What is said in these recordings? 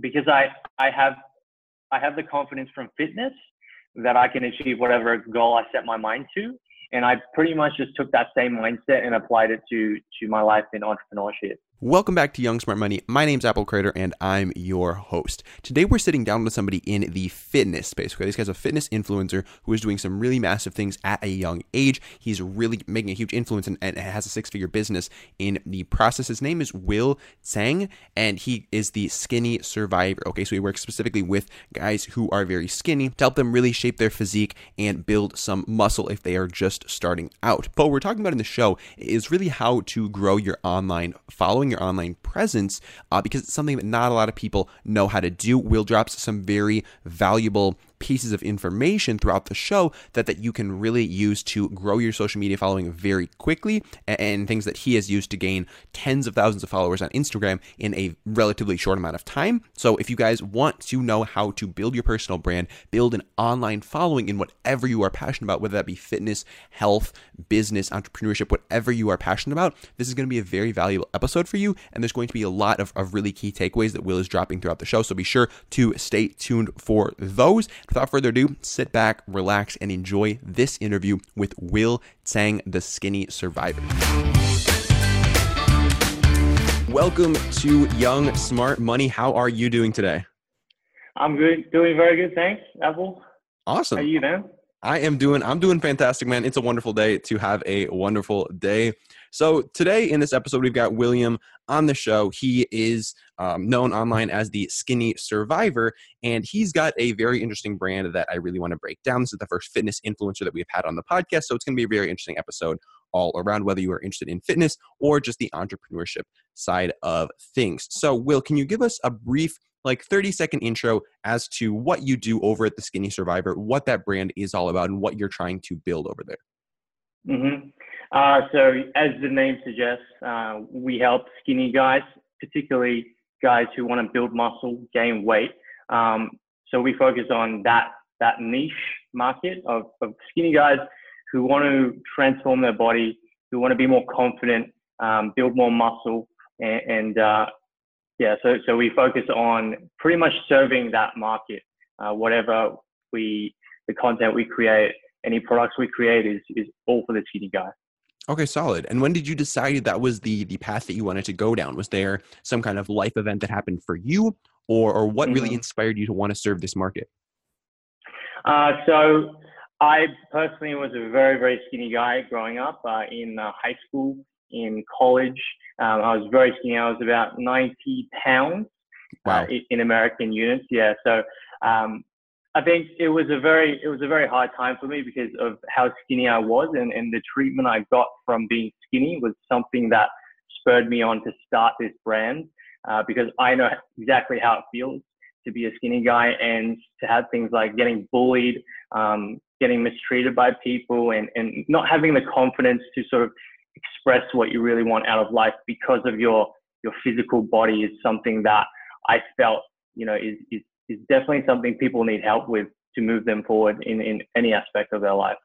because I I have I have the confidence from fitness that I can achieve whatever goal I set my mind to. And I pretty much just took that same mindset and applied it to to my life in entrepreneurship. Welcome back to Young Smart Money. My name's Apple Crater and I'm your host. Today we're sitting down with somebody in the fitness space. Okay, this guy's a fitness influencer who is doing some really massive things at a young age. He's really making a huge influence and, and has a six figure business in the process. His name is Will Tsang and he is the skinny survivor. Okay, so he works specifically with guys who are very skinny to help them really shape their physique and build some muscle if they are just starting out. But what we're talking about in the show is really how to grow your online following your online presence uh, because it's something that not a lot of people know how to do. Will drops some very valuable pieces of information throughout the show that, that you can really use to grow your social media following very quickly and, and things that he has used to gain tens of thousands of followers on Instagram in a relatively short amount of time. So if you guys want to know how to build your personal brand, build an online following in whatever you are passionate about, whether that be fitness, health, business, entrepreneurship, whatever you are passionate about, this is going to be a very valuable episode for you. And there's going to be a lot of, of really key takeaways that Will is dropping throughout the show. So be sure to stay tuned for those. Without further ado, sit back, relax, and enjoy this interview with Will Tsang, the skinny survivor. Welcome to Young Smart Money. How are you doing today? I'm good, doing very good. Thanks, Apple. Awesome. How are you, man? I am doing I'm doing fantastic, man. It's a wonderful day to have a wonderful day. So today in this episode, we've got William on the show. He is um, known online as the Skinny Survivor, and he's got a very interesting brand that I really want to break down. This is the first fitness influencer that we've had on the podcast, so it's going to be a very interesting episode all around, whether you are interested in fitness or just the entrepreneurship side of things. So, Will, can you give us a brief like 30 second intro as to what you do over at the Skinny Survivor, what that brand is all about, and what you're trying to build over there. Mm-hmm. Uh, so, as the name suggests, uh, we help skinny guys, particularly guys who want to build muscle, gain weight. Um, so, we focus on that that niche market of, of skinny guys who want to transform their body, who want to be more confident, um, build more muscle, and, and uh, yeah, so so we focus on pretty much serving that market. Uh, whatever we the content we create, any products we create is is all for the skinny guy. Okay, solid. And when did you decide that was the the path that you wanted to go down? Was there some kind of life event that happened for you, or or what mm-hmm. really inspired you to want to serve this market? Uh, so I personally was a very very skinny guy growing up uh, in uh, high school, in college. Um, I was very skinny. I was about 90 pounds uh, wow. in American units. Yeah, so um, I think it was a very it was a very hard time for me because of how skinny I was, and, and the treatment I got from being skinny was something that spurred me on to start this brand uh, because I know exactly how it feels to be a skinny guy and to have things like getting bullied, um, getting mistreated by people, and, and not having the confidence to sort of express what you really want out of life because of your your physical body is something that I felt you know is is is definitely something people need help with to move them forward in, in any aspect of their life.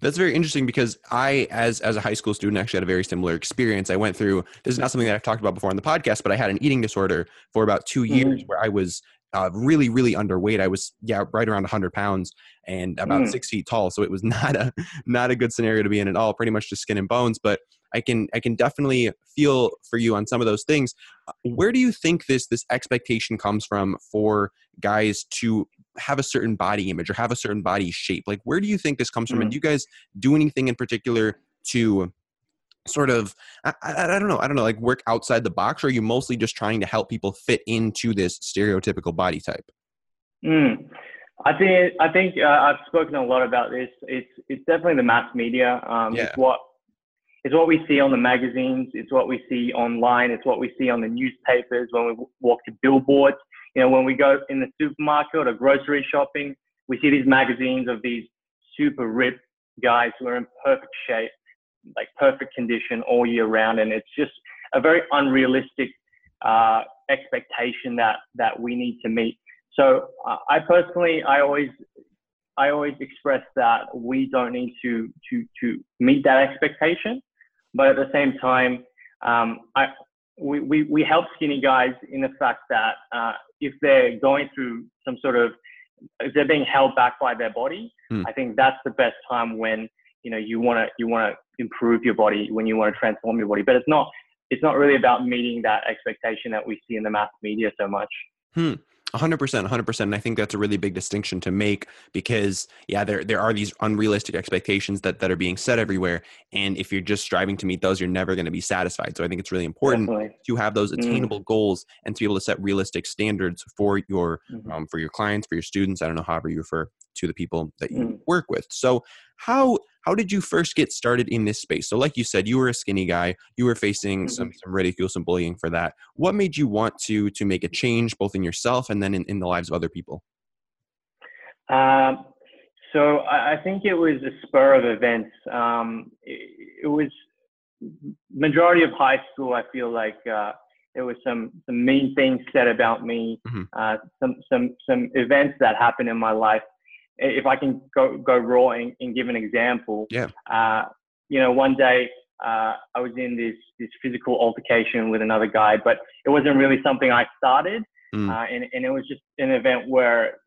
That's very interesting because I, as as a high school student, actually had a very similar experience. I went through. This is not something that I've talked about before on the podcast, but I had an eating disorder for about two years, mm-hmm. where I was uh, really, really underweight. I was yeah, right around 100 pounds and about mm. six feet tall. So it was not a not a good scenario to be in at all. Pretty much just skin and bones. But I can I can definitely feel for you on some of those things. Uh, where do you think this this expectation comes from for guys to have a certain body image or have a certain body shape? Like where do you think this comes from? And mm. do you guys do anything in particular to sort of I, I, I, don't know i don't know like work outside the box or are you mostly just trying to help people fit into this stereotypical body type mm. i think i think uh, i've spoken a lot about this it's it's definitely the mass media um, yeah. it's what it's what we see on the magazines it's what we see online it's what we see on the newspapers when we walk to billboards you know when we go in the supermarket or grocery shopping we see these magazines of these super ripped guys who are in perfect shape like perfect condition all year round, and it's just a very unrealistic uh, expectation that that we need to meet. So uh, I personally, I always, I always express that we don't need to to to meet that expectation, but at the same time, um, I we, we we help skinny guys in the fact that uh, if they're going through some sort of if they're being held back by their body, Hmm. I think that's the best time when you know you want to you want to improve your body when you want to transform your body. But it's not it's not really about meeting that expectation that we see in the mass media so much. Hmm. 100% 100% and i think that's a really big distinction to make because yeah there there are these unrealistic expectations that that are being set everywhere and if you're just striving to meet those you're never going to be satisfied so i think it's really important Definitely. to have those Mm. attainable goals and to be able to set realistic standards for your Mhm. um, for your clients for your students i don't know however you refer to the people that you Mm. work with so how how did you first get started in this space so like you said you were a skinny guy you were facing Mm-hmm. some some ridicule some bullying for that what made you want to to make a change both in yourself and then in, in the lives of other people Um, so I, I think it was a spur of events. Um, it, it was majority of high school. I feel like uh, there was some some mean things said about me. Mhm. Uh, some some some events that happened in my life. If I can go go raw and, and give an example. Yeah. Uh, you know, one day uh, I was in this this physical altercation with another guy, but it wasn't really something I started. Mm. Uh, and, and it was just an event where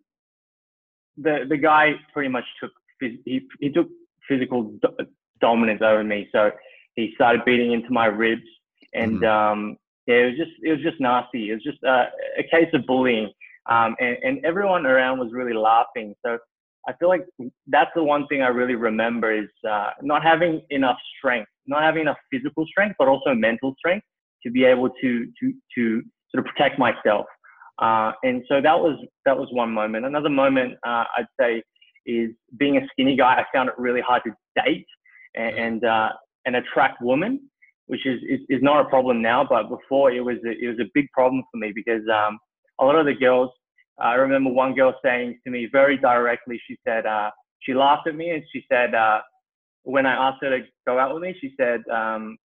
the the guy pretty much took he, he took physical do- dominance over me. So he started beating into my ribs, and um, yeah, it was just it was just nasty. It was just uh, a case of bullying, um, and and everyone around was really laughing. So I feel like that's the one thing I really remember is uh, not having enough strength, not having enough physical strength, but also mental strength to be able to to to sort of protect myself. Uh, and so that was that was one moment. Another moment uh, I'd say is being a skinny guy. I found it really hard to date and and, uh, and attract women, which is, is is not a problem now, but before it was a, it was a big problem for me because um, a lot of the girls. I remember one girl saying to me very directly. She said uh, she laughed at me and she said uh, when I asked her to go out with me, she said um,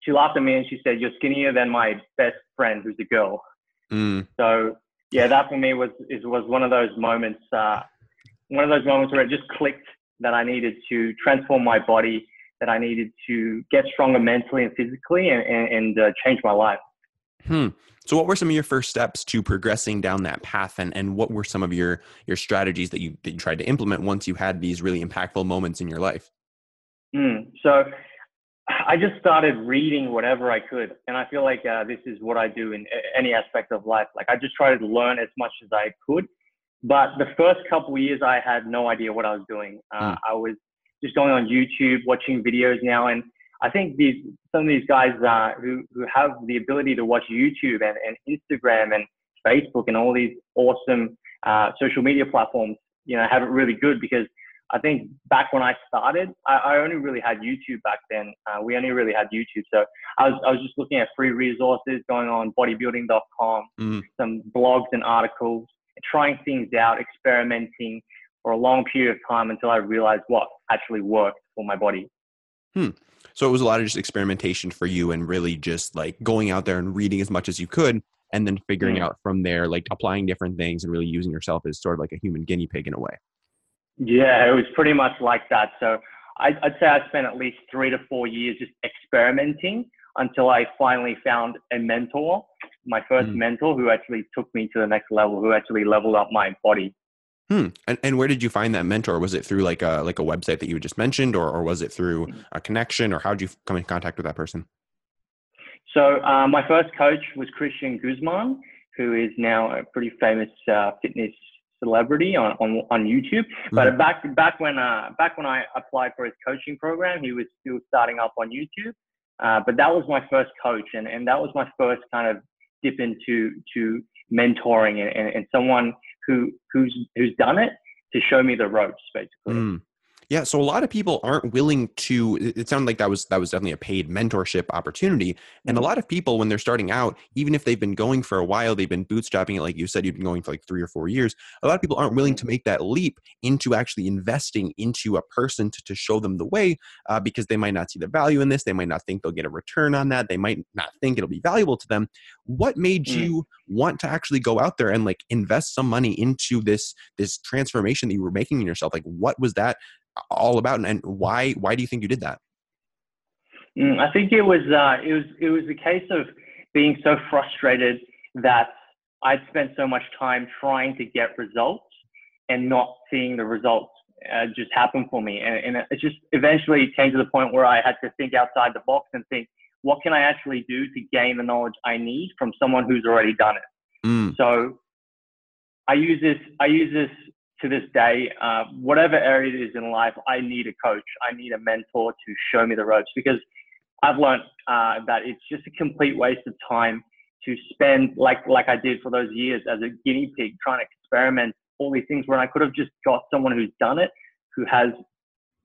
she laughed at me and she said you're skinnier than my best friend who's a girl. Mm. So yeah, that for me was is was one of those moments, uh, one of those moments where it just clicked that I needed to transform my body, that I needed to get stronger mentally and physically, and and, and uh, change my life. Hmm. So, what were some of your first steps to progressing down that path, and, and what were some of your your strategies that you that you tried to implement once you had these really impactful moments in your life? Mm. So I just started reading whatever I could, and I feel like uh, this is what I do in any aspect of life. Like I just tried to learn as much as I could. But the first couple years, I had no idea what I was doing. Uh, Mm. I was just going on YouTube, watching videos now, and I think these some of these guys uh, who who have the ability to watch YouTube and, and Instagram and Facebook and all these awesome uh, social media platforms, you know, have it really good because I think back when I started, I, I only really had YouTube back then. Uh, we only really had YouTube, so I was I was just looking at free resources, going on bodybuilding.com, Mm. some blogs and articles, trying things out, experimenting for a long period of time until I realized what actually worked for my body. So it was a lot of just experimentation for you, and really just like going out there and reading as much as you could, and then figuring Mm. out from there, like applying different things and really using yourself as sort of like a human guinea pig in a way. Yeah, it was pretty much like that. So I'd, I'd say I spent at least three to four years just experimenting until I finally found a mentor, my first Mm. mentor who actually took me to the next level, who actually leveled up my body. Hmm. And and where did you find that mentor? Was it through like a like a website that you just mentioned, or or was it through Mm. a connection, or how did you come in contact with that person? So uh, my first coach was Christian Guzman, who is now a pretty famous uh, fitness celebrity on, on, on YouTube. But back back when uh, back when I applied for his coaching program, he was still starting up on YouTube. Uh, but that was my first coach, and, and that was my first kind of dip into to mentoring and, and, and someone who who's who's done it to show me the ropes, basically. Mm. Yeah, so a lot of people aren't willing to. It sounded like that was that was definitely a paid mentorship opportunity, and a Mhm. lot of people when they're starting out, even if they've been going for a while, they've been bootstrapping it, like you said, you've been going for like three or four years. A lot of people aren't willing to make that leap into actually investing into a person to, to show them the way, uh, because they might not see the value in this. They might not think they'll get a return on that. They might not think it'll be valuable to them. What made Mm. you want to actually go out there and like invest some money into this this transformation that you were making in yourself? Like, what was that? All about and, and why why do you think you did that Mm, I think it was uh, it was it was a case of being so frustrated that I'd spent so much time trying to get results and not seeing the results uh, just happen for me. And, and it just eventually came to the point where I had to think outside the box and think, what can I actually do to gain the knowledge I need from someone who's already done it? Mm. So I use this, I use this to this day. Uh, whatever area it is in life, I need a coach. I need a mentor to show me the ropes because I've learned uh, that it's just a complete waste of time to spend like like I did for those years as a guinea pig trying to experiment all these things when I could have just got someone who's done it, who has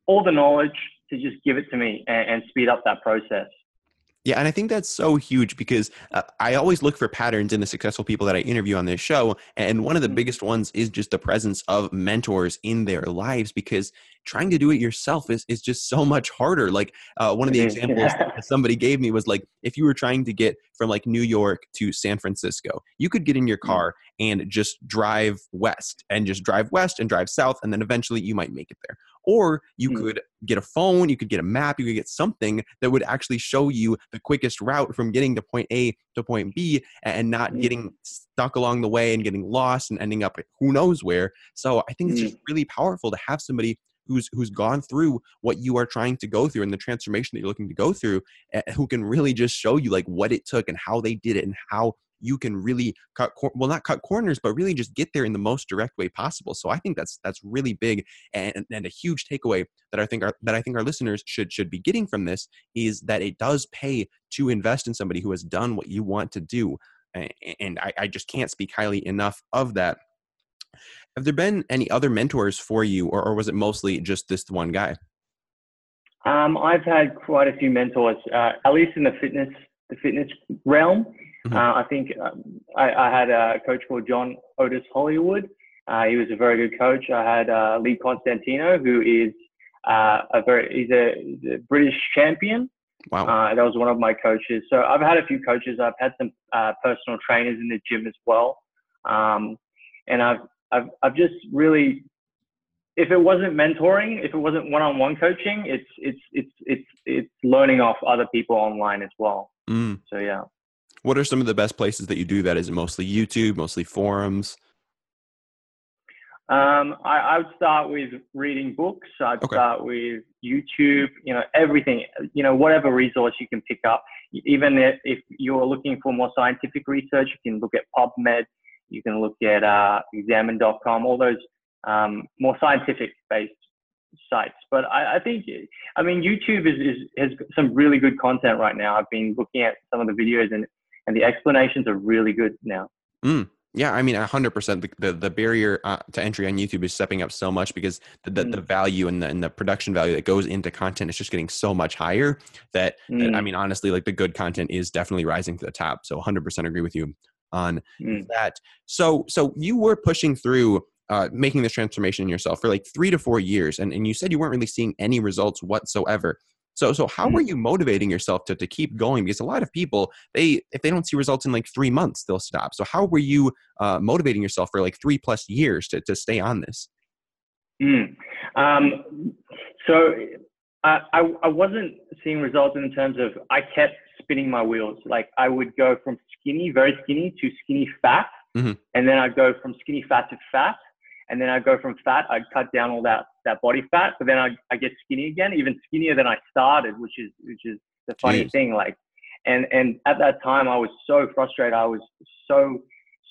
all the knowledge to just give it to me and, and speed up that process. Yeah, and I think that's so huge because uh, I always look for patterns in the successful people that I interview on this show. And one of the mm-hmm. biggest ones is just the presence of mentors in their lives because trying to do it yourself is, is just so much harder. Like uh, one of the examples that somebody gave me was like, if you were trying to get from like New York to San Francisco, you could get in your mm. car and just drive west and just drive west and drive south. And then eventually you might make it there. Or you mm. could get a phone, you could get a map, you could get something that would actually show you the quickest route from getting to point A to point B and not mm. getting stuck along the way and getting lost and ending up at who knows where. So I think it's just mm. really powerful to have somebody who's who's gone through what you are trying to go through and the transformation that you're looking to go through eh, who can really just show you like what it took and how they did it and how you can really cut well not cut corners but really just get there in the most direct way possible. So i think that's that's really big and, and a huge takeaway that i think our that i think our listeners should should be getting from this is that it does pay to invest in somebody who has done what you want to do eh, and I, I just can't speak highly enough of that have there been any other mentors for you or, or was it mostly just this one guy um, I've had quite a few mentors, uh, at least in the fitness the fitness realm. Mm-hmm. Uh, I think um, I, I, had a coach called John Otis Hollywood. Uh, he was a very good coach. I had uh, Lee Constantino, who is uh, a very he's a, he's a, British champion. Wow, uh, that was one of my coaches. So I've had a few coaches. I've had some uh, personal trainers in the gym as well, um, and I've I've I've just really if it wasn't mentoring, if it wasn't one-on-one coaching, it's it's it's it's it's learning off other people online as well. Mm. So yeah. What are some of the best places that you do that? Is it mostly YouTube, mostly forums? Um, I, I, would start with reading books. I'd okay. start with YouTube. You know, everything. You know, whatever resource you can pick up. Even if, if you're looking for more scientific research, you can look at PubMed. You can look at uh, Examine.com. All those um, more scientific based sites. But I, I, think, I mean, YouTube is, is has some really good content right now. I've been looking at some of the videos and and the explanations are really good now. Mm. Yeah, I mean, hundred percent. The the barrier uh, to entry on YouTube is stepping up so much because the the, mm. the value and the, and the production value that goes into content is just getting so much higher that, mm. that I mm. mean, honestly, like the good content is definitely rising to the top. So, hundred percent agree with you on mm. that. So, so you were pushing through uh, making this transformation in yourself for like three to four years, and and you said you weren't really seeing any results whatsoever. So, so how mm-hmm. are you motivating yourself to, to keep going? Because a lot of people, they if they don't see results in like three months, they'll stop. So, how were you uh, motivating yourself for like three plus years to, to stay on this? Mm. Um, so, I, I wasn't seeing results in terms of I kept spinning my wheels. Like I would go from skinny, very skinny, to skinny fat, mm-hmm. and then I'd go from skinny fat to fat, and then I'd go from fat, I'd cut down all that that body fat, but then I, I get skinny again, even skinnier than I started, which is which is the funny Jeez. thing. Like, and and at that time I was so frustrated. I was so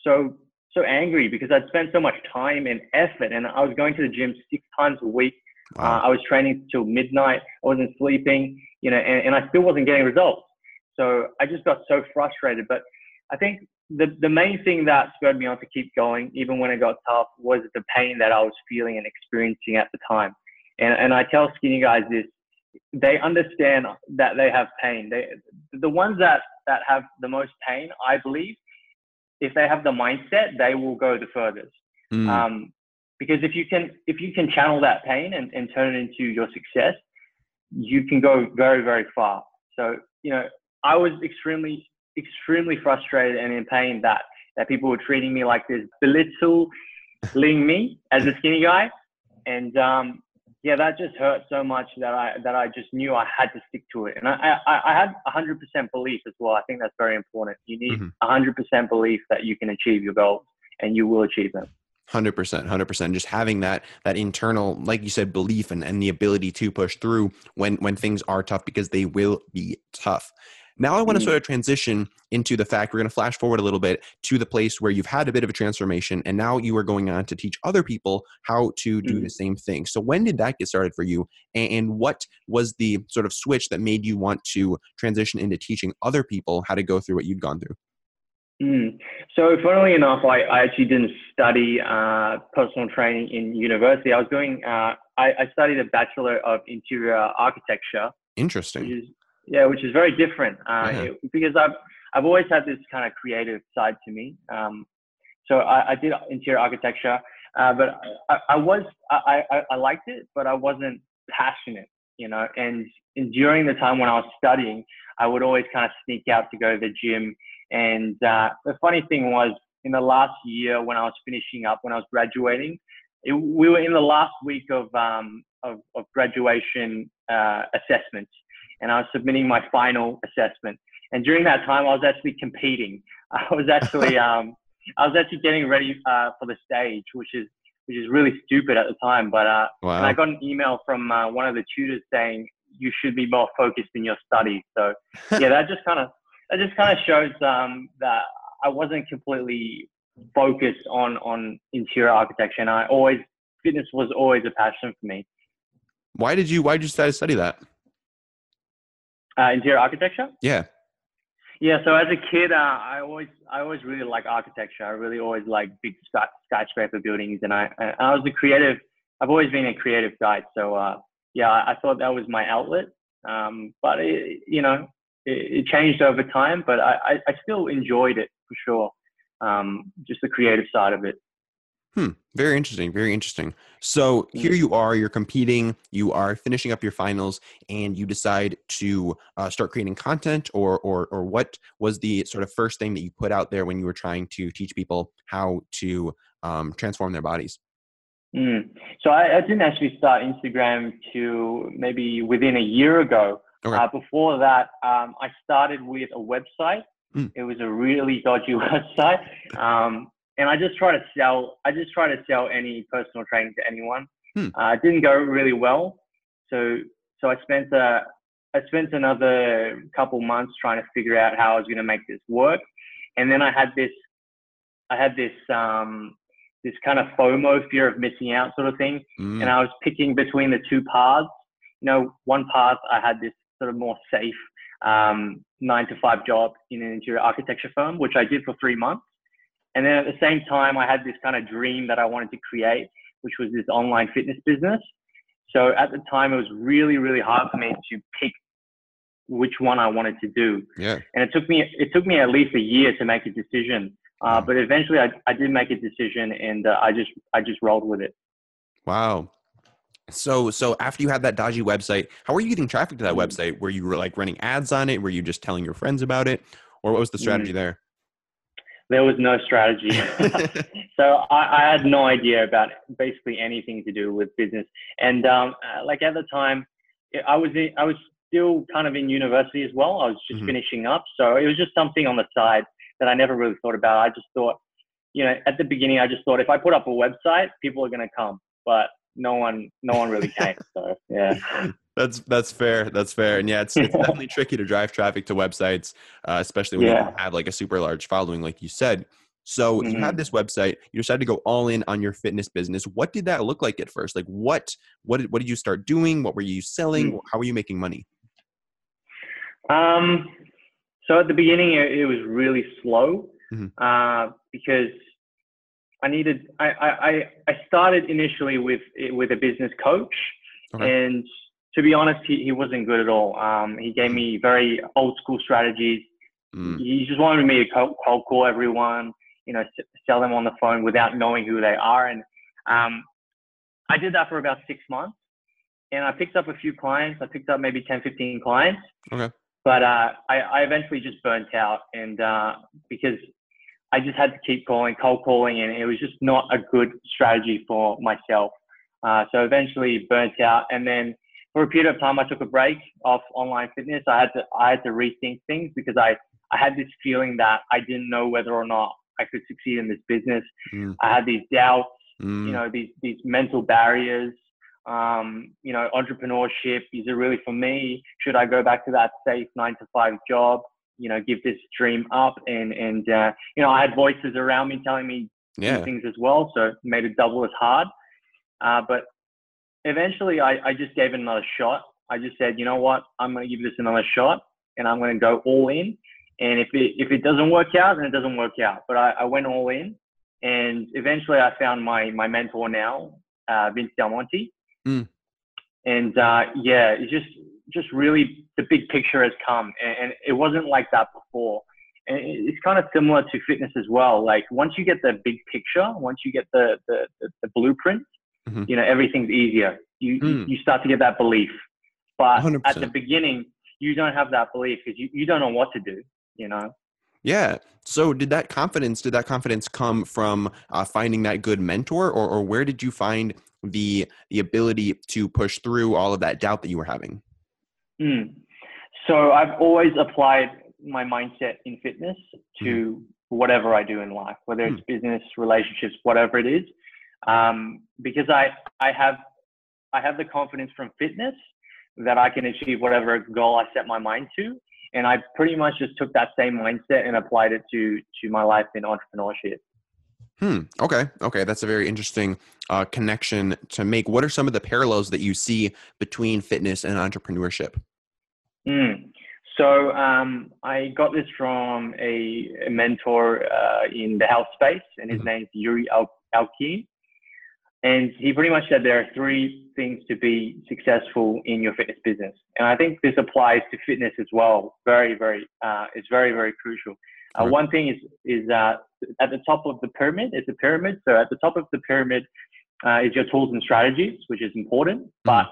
so so angry because I'd spent so much time and effort, and I was going to the gym six times a week. Wow. Uh, I was training till midnight. I wasn't sleeping, you know, and, and I still wasn't getting results. So I just got so frustrated. But I think the, the main thing that spurred me on to keep going, even when it got tough, was the pain that I was feeling and experiencing at the time. And, and I tell skinny guys this, they understand that they have pain. They, the ones that, that have the most pain, I believe, if they have the mindset, they will go the furthest. Mm. Um, because if you can, if you can channel that pain and, and turn it into your success, you can go very, very far. So, you know, I was extremely extremely frustrated and in pain that that people were treating me like this, belittling me as a skinny guy, and um, yeah, that just hurt so much that I that I just knew I had to stick to it, and I I, I had 100% belief as well. I think that's very important. You need mm-hmm. 100% belief that you can achieve your goals, and you will achieve them. Hundred percent, hundred percent. Just having that that internal, like you said, belief and, and the ability to push through when when things are tough because they will be tough. Now I want to mm-hmm. sort of transition into the fact we're going to flash forward a little bit to the place where you've had a bit of a transformation and now you are going on to teach other people how to do mm-hmm. the same thing. So when did that get started for you and what was the sort of switch that made you want to transition into teaching other people how to go through what you'd gone through? Mm. So, funnily enough, I, I actually didn't study uh, personal training in university. I was doing, uh, I, I, studied a Bachelor of Interior Architecture. Interesting. Which is, yeah, which is very different uh, yeah. because I've, I've always had this kind of creative side to me. Um, so, I, I, did interior architecture, uh, but I, I was, I, I, I liked it, but I wasn't passionate, you know. And, and during the time when I was studying, I would always kind of sneak out to go to the gym and uh, the funny thing was, in the last year when I was finishing up, when I was graduating, it, we were in the last week of um, of, of, graduation uh, assessments, and I was submitting my final assessment. And during that time, I was actually competing. I was actually um, I was actually getting ready uh, for the stage, which is which is really stupid at the time. But uh, wow. and I got an email from uh, one of the tutors saying you should be more focused in your studies. So yeah, that just kind of it just kind of shows um, that I wasn't completely focused on on interior architecture, and I always fitness was always a passion for me. Why did you Why did you decide to study that? Uh, interior architecture. Yeah. Yeah. So as a kid, uh, I always I always really like architecture. I really always like big sky, skyscraper buildings, and I I was a creative. I've always been a creative guy. So uh, yeah, I, I thought that was my outlet. Um, but it, you know, it, it changed over time, but I, I, I still enjoyed it for sure. Um, just the creative side of it. Hmm. Very interesting. Very interesting. So here you are. You're competing. You are finishing up your finals, and you decide to uh, start creating content, or or or what was the sort of first thing that you put out there when you were trying to teach people how to um, transform their bodies? Mm. So I, I, didn't actually start Instagram to maybe within a year ago. Okay. Uh, before that, um, I started with a website. Mm. It was a really dodgy website, um, and I just try to sell. I just try to sell any personal training to anyone. Mm. Uh, it didn't go really well, so so I spent a I spent another couple months trying to figure out how I was going to make this work, and then I had this I had this um, this kind of FOMO fear of missing out sort of thing, mm. and I was picking between the two paths. You know, one path I had this sort of more safe um, nine to five job in an interior architecture firm, which I did for three months. And then at the same time, I had this kind of dream that I wanted to create, which was this online fitness business. So at the time, it was really, really hard for me to pick which one I wanted to do. Yeah. And it took me it took me at least a year to make a decision. Uh, but eventually, I, I did make a decision, and uh, I just I just rolled with it. Wow. So so after you had that dodgy website, how were you getting traffic to that mm. website? Were you like running ads on it? Were you just telling your friends about it? Or what was the strategy mm. there? There was no strategy. so I, I, had no idea about basically anything to do with business. And um, uh, like at the time, I was in, I was still kind of in university as well. I was just mm-hmm. finishing up, so it was just something on the side that I never really thought about. I just thought, you know, at the beginning, I just thought if I put up a website, people are going to come. But no one no one really came. So yeah. That's that's fair. That's fair, and yeah, it's, it's definitely tricky to drive traffic to websites, uh, especially when yeah. you have like a super large following, like you said. So mm-hmm. you had this website. You decided to go all in on your fitness business. What did that look like at first? Like what what did what did you start doing? What were you selling? Mm-hmm. How were you making money? Um, so at the beginning, it, it was really slow mm-hmm. uh, because I needed. I I I started initially with with a business coach, okay. and to be honest, he, he wasn't good at all. Um, he gave me very old school strategies. Mm. He just wanted me to cold, cold call everyone, you know, sell them on the phone without knowing who they are. And um, I did that for about six months, and I picked up a few clients. I picked up maybe 10, 15 clients. Okay. But uh, I, I eventually just burnt out, and uh, because I just had to keep calling, cold calling, and it was just not a good strategy for myself. Uh, so eventually burnt out, and then for a period of time, I took a break off online fitness. I had to I had to rethink things because I I had this feeling that I didn't know whether or not I could succeed in this business. Mm. I had these doubts, mm. you know, these these mental barriers. Um, you know, entrepreneurship is it really for me? Should I go back to that safe nine to five job? You know, give this dream up, and and uh, you know, I had voices around me telling me yeah. things as well, so it made it double as hard. Uh, but eventually I, I just gave it another shot. I just said, you know what, I'm going to give this another shot and I'm going to go all in. And if it, if it doesn't work out, then it doesn't work out. But I, I went all in and eventually I found my, my mentor now, uh, Vince Del Monte. Mm. And uh, yeah, it's just, just really the big picture has come and, and it wasn't like that before. And it's kind of similar to fitness as well. Like once you get the big picture, once you get the, the, the, the blueprint, mm-hmm. you know, everything's easier. You, mm. you start to get that belief. But 100%. at the beginning, you don't have that belief because you, you don't know what to do, you know? Yeah. So did that confidence, did that confidence come from uh, finding that good mentor or, or where did you find the, the ability to push through all of that doubt that you were having? Mm. So I've always applied my mindset in fitness to mm. whatever I do in life, whether it's mm. business, relationships, whatever it is um, because I I have I have the confidence from fitness that I can achieve whatever goal I set my mind to, and I pretty much just took that same mindset and applied it to to my life in entrepreneurship. Hmm. Okay. Okay. That's a very interesting uh, connection to make. What are some of the parallels that you see between fitness and entrepreneurship? Hmm. So um, I got this from a, a mentor uh, in the health space, and his mm-hmm. name is Yuri Al- Elkaim. And he pretty much said there are three things to be successful in your fitness business. And I think this applies to fitness as well. Very, very, uh, it's very, very crucial. Uh, one thing is, is uh, at the top of the pyramid, it's a pyramid. So at the top of the pyramid uh, is your tools and strategies, which is important, mm. but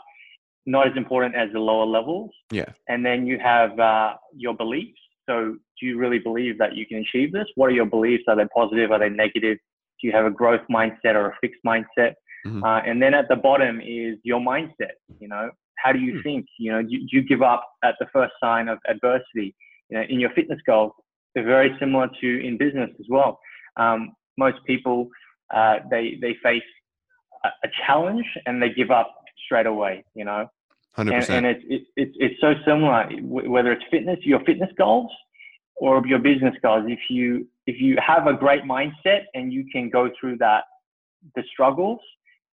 not as important as the lower levels. Yeah. And then you have uh, your beliefs. So do you really believe that you can achieve this? What are your beliefs? Are they positive? Are they negative? Do you have a growth mindset or a fixed mindset? Mm-hmm. Uh, and then at the bottom is your mindset. You know, how do you mm-hmm. think? You know, do, do you give up at the first sign of adversity? You know, in your fitness goals, they're very similar to in business as well. Um, most people uh, they they face a, a, challenge and they give up straight away. You know, hundred percent. And, and it's it, it, it's so similar whether it's fitness, your fitness goals, or your business goals. If you if you have a great mindset and you can go through that the struggles,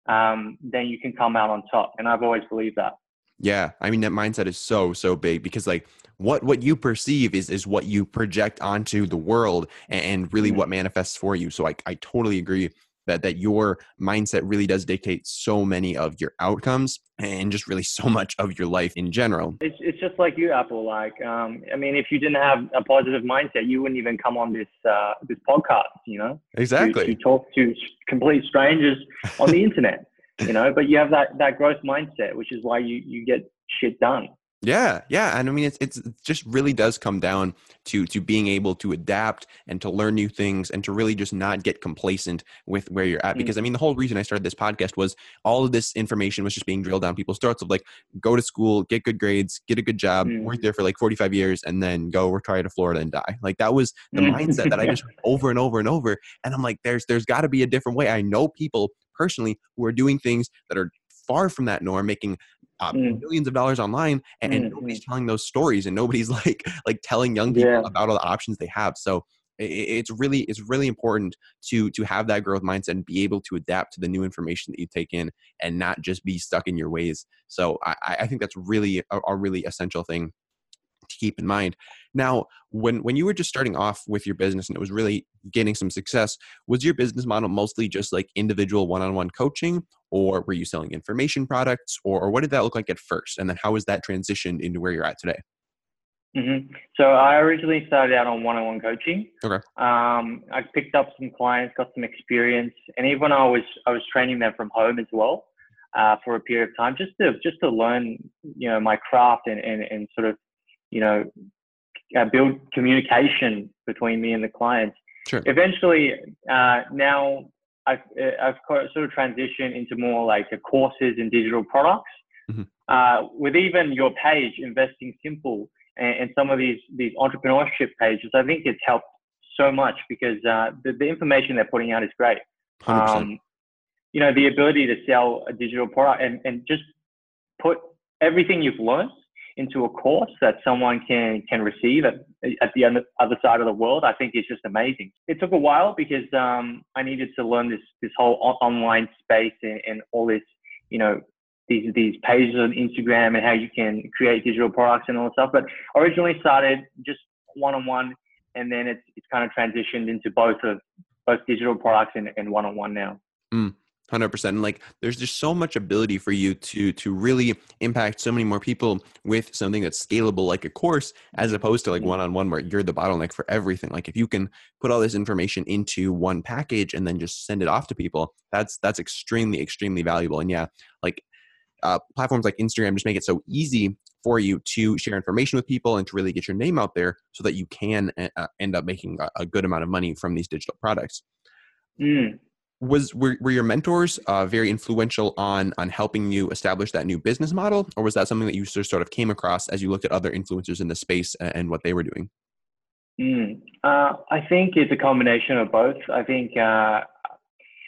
um, then you can come out on top. And I've always believed that. Yeah, I mean that mindset is so so big because like what what you perceive is is what you project onto the world and, and really mm-hmm. what manifests for you. So I I totally agree that that your mindset really does dictate so many of your outcomes and just really so much of your life in general. It's it's just like you, Apple. Like, um, I mean, if you didn't have a positive mindset, you wouldn't even come on this uh, this podcast. You know, exactly. To talk to complete strangers on the internet. You know, but you have that that growth mindset, which is why you you get shit done. Yeah, yeah, and I mean it's it's it just really does come down to to being able to adapt and to learn new things and to really just not get complacent with where you're at. Because I mean the whole reason I started this podcast was all of this information was just being drilled down people's throats of like go to school, get good grades, get a good job, mm. work there for like 45 years, and then go retire to Florida and die. Like that was the mm. mindset that I just over and over and over. And I'm like, there's there's got to be a different way. I know people personally who are doing things that are far from that norm, making uh, mm. millions of dollars online, and, and mm. nobody's telling those stories, and nobody's like like telling young people yeah. about all the options they have. So it's really it's really important to to have that growth mindset and be able to adapt to the new information that you take in and not just be stuck in your ways so i, I think that's really a, a really essential thing to keep in mind. Now, when when you were just starting off with your business and it was really gaining some success, was your business model mostly just like individual one-on-one coaching, or were you selling information products, or, or what did that look like at first? And then how was that transitioned into where you're at today? Mm-hmm. So I originally started out on one-on-one coaching. Okay. Um, I picked up some clients, got some experience, and even I was I was training them from home as well uh, for a period of time, just to just to learn, you know, my craft and, and, and sort of you know, uh, build communication between me and the clients. Sure. Eventually, uh, now I've, I've sort of transitioned into more like the courses and digital products. Mm-hmm. Uh, with even your page, Investing Simple, and, and, some of these these entrepreneurship pages, I think it's helped so much because uh, the, the information they're putting out is great. Um, you know, the ability to sell a digital product and, and just put everything you've learned into a course that someone can can receive at, at the other side of the world, I think is just amazing. It took a while because um, I needed to learn this this whole online space and, and all this, you know, these these pages on Instagram and how you can create digital products and all that stuff. But originally started just one on one, and then it's it's kind of transitioned into both of both digital products and, and one on one now. Mm. 100% and like there's just so much ability for you to to really impact so many more people with something that's scalable like a course as opposed to like one-on-one where you're the bottleneck for everything. Like if you can put all this information into one package and then just send it off to people that's that's extremely extremely valuable. And yeah like uh, platforms like instagram just make it so easy for you to share information with people and to really get your name out there so that you can uh, end up making a, a, good amount of money from these digital products. Mm was were, were your mentors uh, very influential on on helping you establish that new business model? Or was that something that you sort of came across as you looked at other influencers in the space and what they were doing? Mm, uh, i think it's a combination of both. I think uh,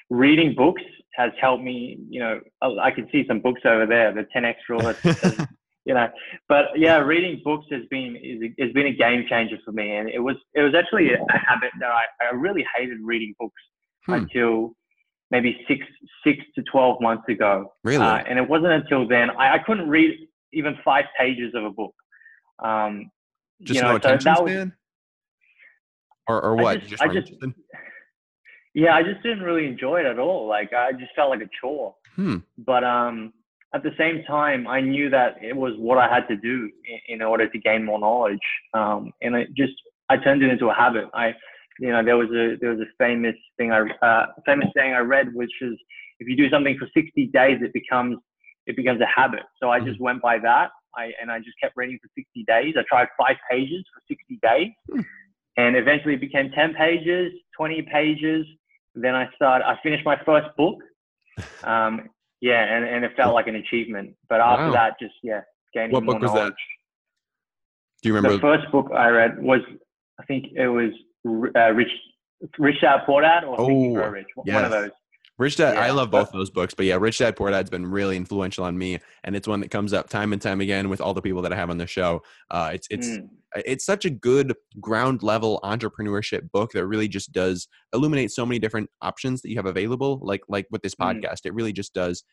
reading books has helped me you know i can see some books over there the 10x rule you know. But yeah reading books has been is, has been a game changer for me. And it was it was actually a, a habit that I, I really hated reading books hmm. until maybe six six to twelve months ago. Really? Uh, and it wasn't until then I, I, couldn't read even five pages of a book. Um, just you know, no attention so span. Or or what? I just, just, I just yeah, I just didn't really enjoy it at all. Like I just felt like a chore. Hmm. But um, at the same time, I knew that it was what I had to do in, in order to gain more knowledge. Um, and it just I turned it into a habit. I you know, there was a there was a famous thing I uh, famous saying I read, which is if you do something for 60 days, it becomes it becomes a habit. So I just mm-hmm. went by that. I and I just kept reading for 60 days. I tried five pages for 60 days, hmm. and eventually it became 10 pages, 20 pages. Then I started. I finished my first book. Um, yeah, and, and it felt like an achievement. But after wow. that, just yeah, gaining what more book was knowledge. that? Do you remember? The first book I read was I think it was uh, Rich Rich Dad Poor Dad or oh, Rich. Yes. One of those. Rich Dad, yeah, I love both those books, but yeah, Rich Dad Poor Dad's been really influential on me, and it's one that comes up time and time again with all the people that I have on the show. Uh, it's it's mm. it's such a good ground level entrepreneurship book that really just does illuminate so many different options that you have available. Like like with this mm. podcast, mm. it really just does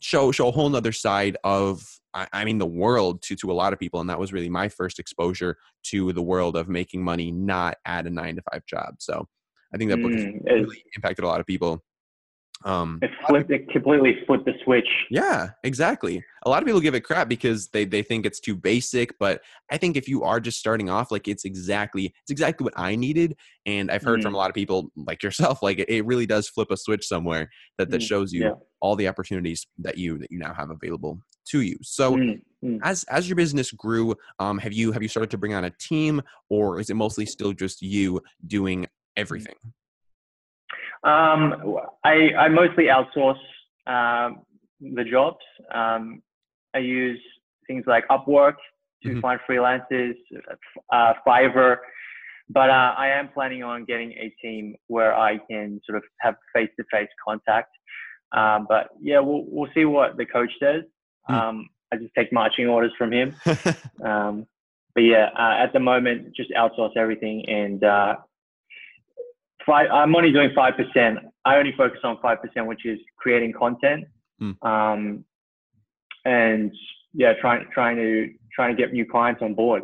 show show a whole other side of I, I, mean the world to to a lot of people and that was really my first exposure to the world of making money not at a nine to five job. So i think that book mm, has really impacted a lot of people um, it flipped. It completely flipped the switch. Yeah, exactly. A lot of people give it crap because they they think it's too basic. But I think if you are just starting off, like it's exactly it's exactly what I needed. And I've heard mm. from a lot of people like yourself, like it, it, really does flip a switch somewhere that that mm. shows you yeah. all the opportunities that you that you now have available to you. So mm. mm. as as your business grew, um, have you have you started to bring on a team, or is it mostly still just you doing mm. everything? Um, I, I mostly outsource um, the jobs. Um, I use things like Upwork to mm-hmm. find freelancers, uh, Fiverr, but uh, I am planning on getting a team where I can sort of have face-to-face contact. Um, but yeah, we'll we'll see what the coach says. Mm. I just take marching orders from him. Um, but yeah, uh, at the moment, just outsource everything and uh, five, I'm only doing 5%. I only focus on 5%, which is creating content. Mm. Um, and yeah, trying, trying to, trying to get new clients on board.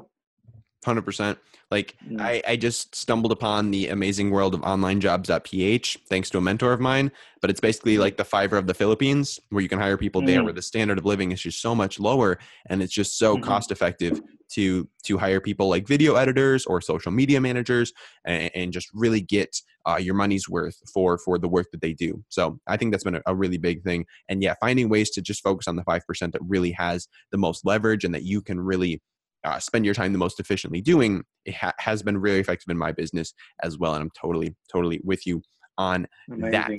100%. Like mm. I, I just stumbled upon the amazing world of online onlinejobs.ph thanks to a mentor of mine. But it's basically mm. like the Fiverr of the Philippines where you can hire people mm. there where the standard of living is just so much lower and it's just so mm-hmm. cost effective to to hire people like video editors or social media managers and, and just really get uh, your money's worth for for the work that they do. So I think that's been a, a really big thing. And yeah, finding ways to just focus on the five percent that really has the most leverage and that you can really uh, spend your time the most efficiently doing it ha- has been really effective in my business as well and i'm totally totally with you on Amazing. that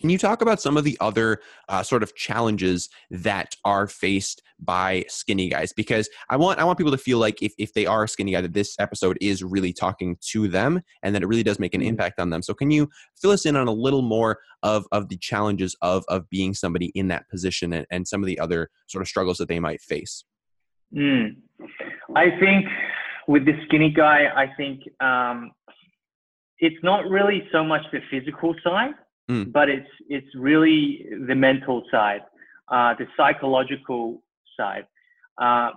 Can you talk about some of the other uh, sort of challenges that are faced by skinny guys? Because I want I want people to feel like if, if they are a skinny guy, that this episode is really talking to them and that it really does make an mm. impact on them. So can you fill us in on a little more of, of the challenges of, of being somebody in that position and, and some of the other sort of struggles that they might face? Mm. I think with the skinny guy, I think um, it's not really so much the physical side mm. but it's it's really the mental side, uh, the psychological side. Uh,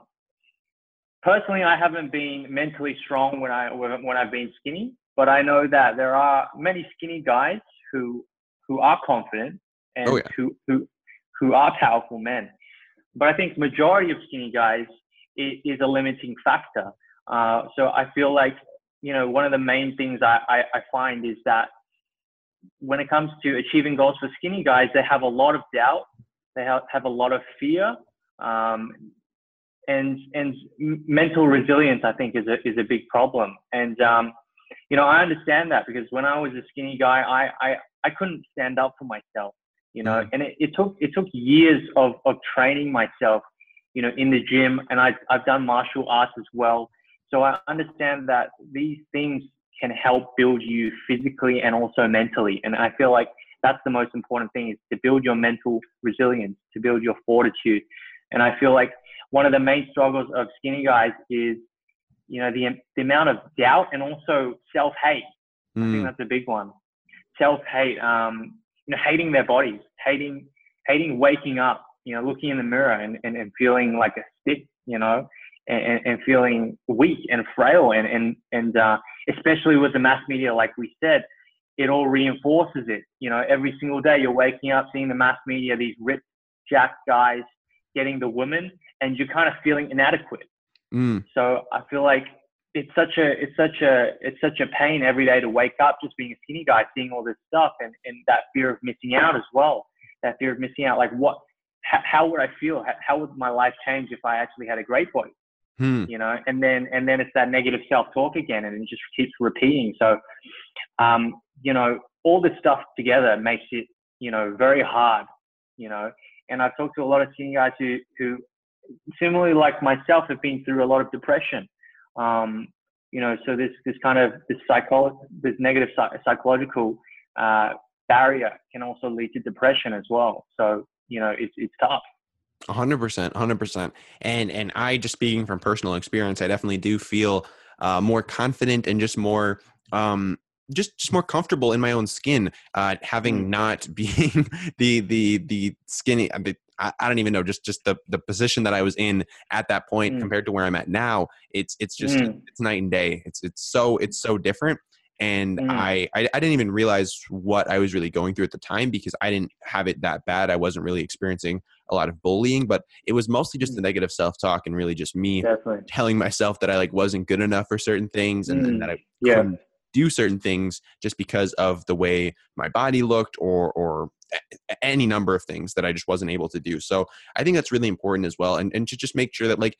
personally, I haven't been mentally strong when I when I've been skinny, but I know that there are many skinny guys who who are confident and oh, yeah. who who who are powerful men. But I think majority of skinny guys is, is a limiting factor. Uh, so I feel like you know one of the main things I, I, I find is that when it comes to achieving goals for skinny guys, they have a lot of doubt. They have, have a lot of fear. Um, and, and mental resilience, I think, is a, is a big problem. And, um, you know, I understand that because when I was a skinny guy, I, I, I couldn't stand up for myself, you know, mm. and it, it took, it took years of, of training myself, you know, in the gym and I, I've done martial arts as well. So I understand that these things can help build you physically and also mentally. And I feel like that's the most important thing is to build your mental resilience, to build your fortitude. And I feel like one of the main struggles of skinny guys is, you know, the, the amount of doubt and also self-hate. Mm. I think mm. that's a big one. Self-hate, um, you know, hating their bodies, hating, hating waking up, you know, looking in the mirror and, and, and feeling like a stick, you know, and, and feeling weak and frail and, and, and, uh, especially with the mass media, like we said, it all reinforces it. You know, every single day you're waking up, seeing the mass media, these ripped, jacked guys getting the women, and you're kind of feeling inadequate. Mm. So I feel like it's such a it's such a it's such a pain every day to wake up just being a skinny guy, seeing all this stuff, and and that fear of missing out as well. That fear of missing out, like what, how, how would I feel? How, how would my life change if I actually had a great body? hmm. you know, and then and then it's that negative self-talk again, and it just keeps repeating. So, um, you know, all this stuff together makes it, you know, very hard, you know. And I've talked to a lot of senior guys who who, similarly like myself, have been through a lot of depression. Um, you know, so this this kind of this psycho this negative psychological uh, barrier can also lead to depression as well. So you know, it's it's tough hundred percent, hundred percent. And and I just speaking from personal experience, I definitely do feel uh, more confident and just more um just just more comfortable in my own skin, uh, having mm. not being the the the skinny. I, I don't even know just just the the position that I was in at that point mm. compared to where I'm at now. It's it's just mm. it's night and day. It's it's so it's so different and mm. I, I, I didn't even realize what i was really going through at the time because i didn't have it that bad i wasn't really experiencing a lot of bullying but it was mostly just the mm. negative self-talk and really just me Definitely. telling myself that i like wasn't good enough for certain things and, mm. and that i yeah. couldn't do certain things just because of the way my body looked or or any number of things that i just wasn't able to do so i think that's really important as well and, and to just make sure that like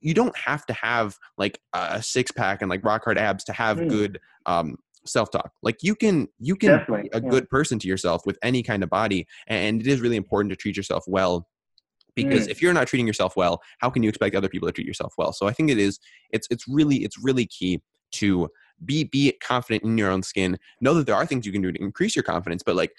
you don't have to have like a six pack and like rock hard abs to have mm. good um, self talk. Like you can you can Definitely, be a yeah. good person to yourself with any kind of body, and it is really important to treat yourself well. Because mm. if you're not treating yourself well, how can you expect other people to treat yourself well? So I think it is it's it's really it's really key to be be confident in your own skin know that there are things you can do to increase your confidence but like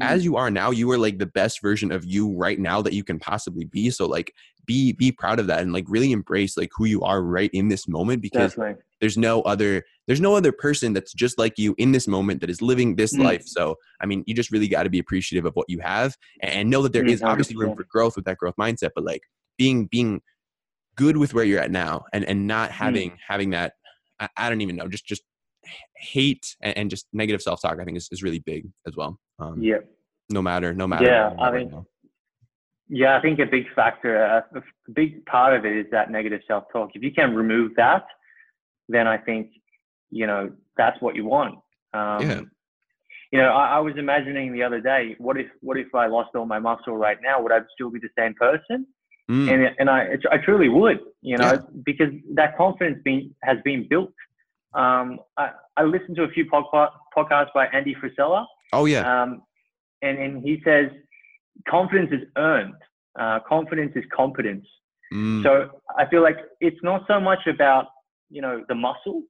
as mm. you are now you are like the best version of you right now that you can possibly be so like be be proud of that and like really embrace like who you are right in this moment because Definitely. there's no other there's no other person that's just like you in this moment that is living this mm. life so i mean you just really got to be appreciative of what you have and know that there is obviously room for growth with that growth mindset but like being being good with where you're at now and and not having mm. having that I, I, don't even know just just hate and, and just negative self-talk i think is, is really big as well um, yeah no matter no matter yeah i mean yeah, I think a big factor, uh, a big part of it is that negative self-talk. If you can remove that, then I think, you know, that's what you want. Um, yeah. You know, I, I, was imagining the other day, what if, what if I lost all my muscle right now? Would I still be the same person? Mm. And, and I, I truly would, you know, yeah. because that confidence being, has been built. Um, I, I listened to a few podcasts by Andy Frisella. Oh yeah. Um, and and he says confidence is earned. Uh, confidence is competence. Mm. So I feel like it's not so much about you know the muscle,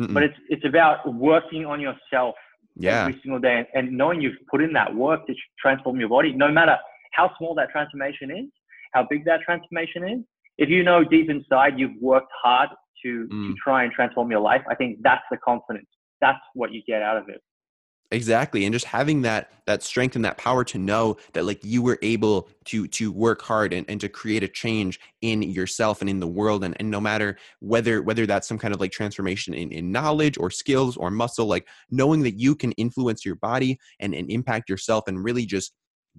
Mm-mm. but it's it's about working on yourself yeah. every single day and, and knowing you've put in that work to transform your body, no matter how small that transformation is, how big that transformation is. If you know deep inside you've worked hard to mm. to try and transform your life, I think that's the confidence. That's what you get out of it exactly and just having that that strength and that power to know that like you were able to to work hard and, and to create a change in yourself and in the world and, and no matter whether whether that's some kind of like transformation in, in knowledge or skills or muscle like knowing that you can influence your body and, and impact yourself and really just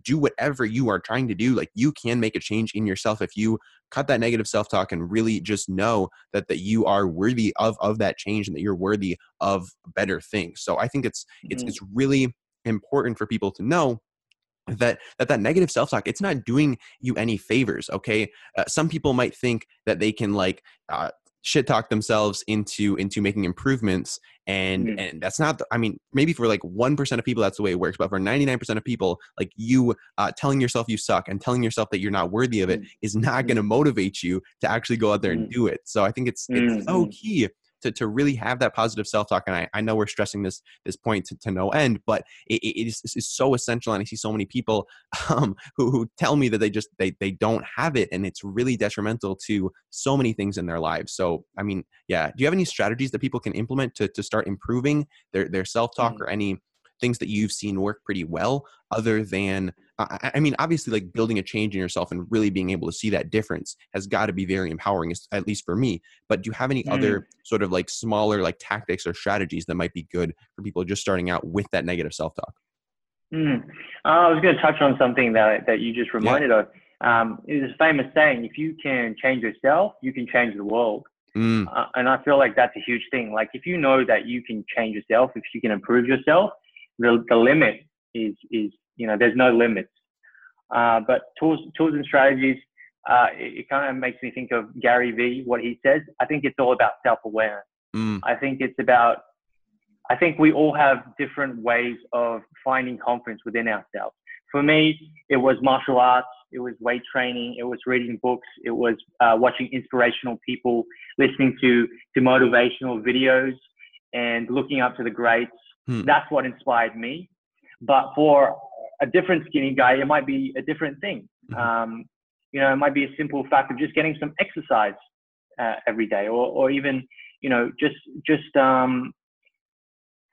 do whatever you are trying to do like you can make a change in yourself if you cut that negative self-talk and really just know that that you are worthy of of that change and that you're worthy of better things so i think it's it's mm-hmm. it's really important for people to know that that that negative self-talk it's not doing you any favors okay uh, some people might think that they can like uh, shit talk themselves into into making improvements and mm-hmm. and that's not the, i mean maybe for like 1% of people that's the way it works but for 99% of people like you uh, telling yourself you suck and telling yourself that you're not worthy of it mm-hmm. is not going to motivate you to actually go out there and do it so i think it's it's so key to, to really have that positive self-talk and I, I know we're stressing this this point to, to no end but it, it is, is, so essential and i see so many people um, who, who tell me that they just they, they don't have it and it's really detrimental to so many things in their lives so i mean yeah do you have any strategies that people can implement to, to start improving their, their self-talk mm-hmm. or any things that you've seen work pretty well other than I mean, obviously, like building a change in yourself and really being able to see that difference has got to be very empowering, at least for me. But do you have any mm. other sort of like smaller like tactics or strategies that might be good for people just starting out with that negative self talk? Mm. Uh, I was going to touch on something that that you just reminded yeah. of. Um, it's a famous saying: if you can change yourself, you can change the world. Mm. Uh, and I feel like that's a huge thing. Like if you know that you can change yourself, if you can improve yourself, the the limit is is you know, there's no limits. Uh, but tools, tools and strategies, uh, it, it kind of makes me think of Gary Vee, what he says. I think it's all about self-awareness. Mm. I think it's about, I think we all have different ways of finding confidence within ourselves. For me, it was martial arts, it was weight training, it was reading books, it was uh, watching inspirational people, listening to to motivational videos, and looking up to the greats. Hmm. That's what inspired me. But for a different skinny guy, it might be a different thing. Mm-hmm. Um, you know, it might be a simple fact of just getting some exercise uh, every day, or, or even, you know, just just um,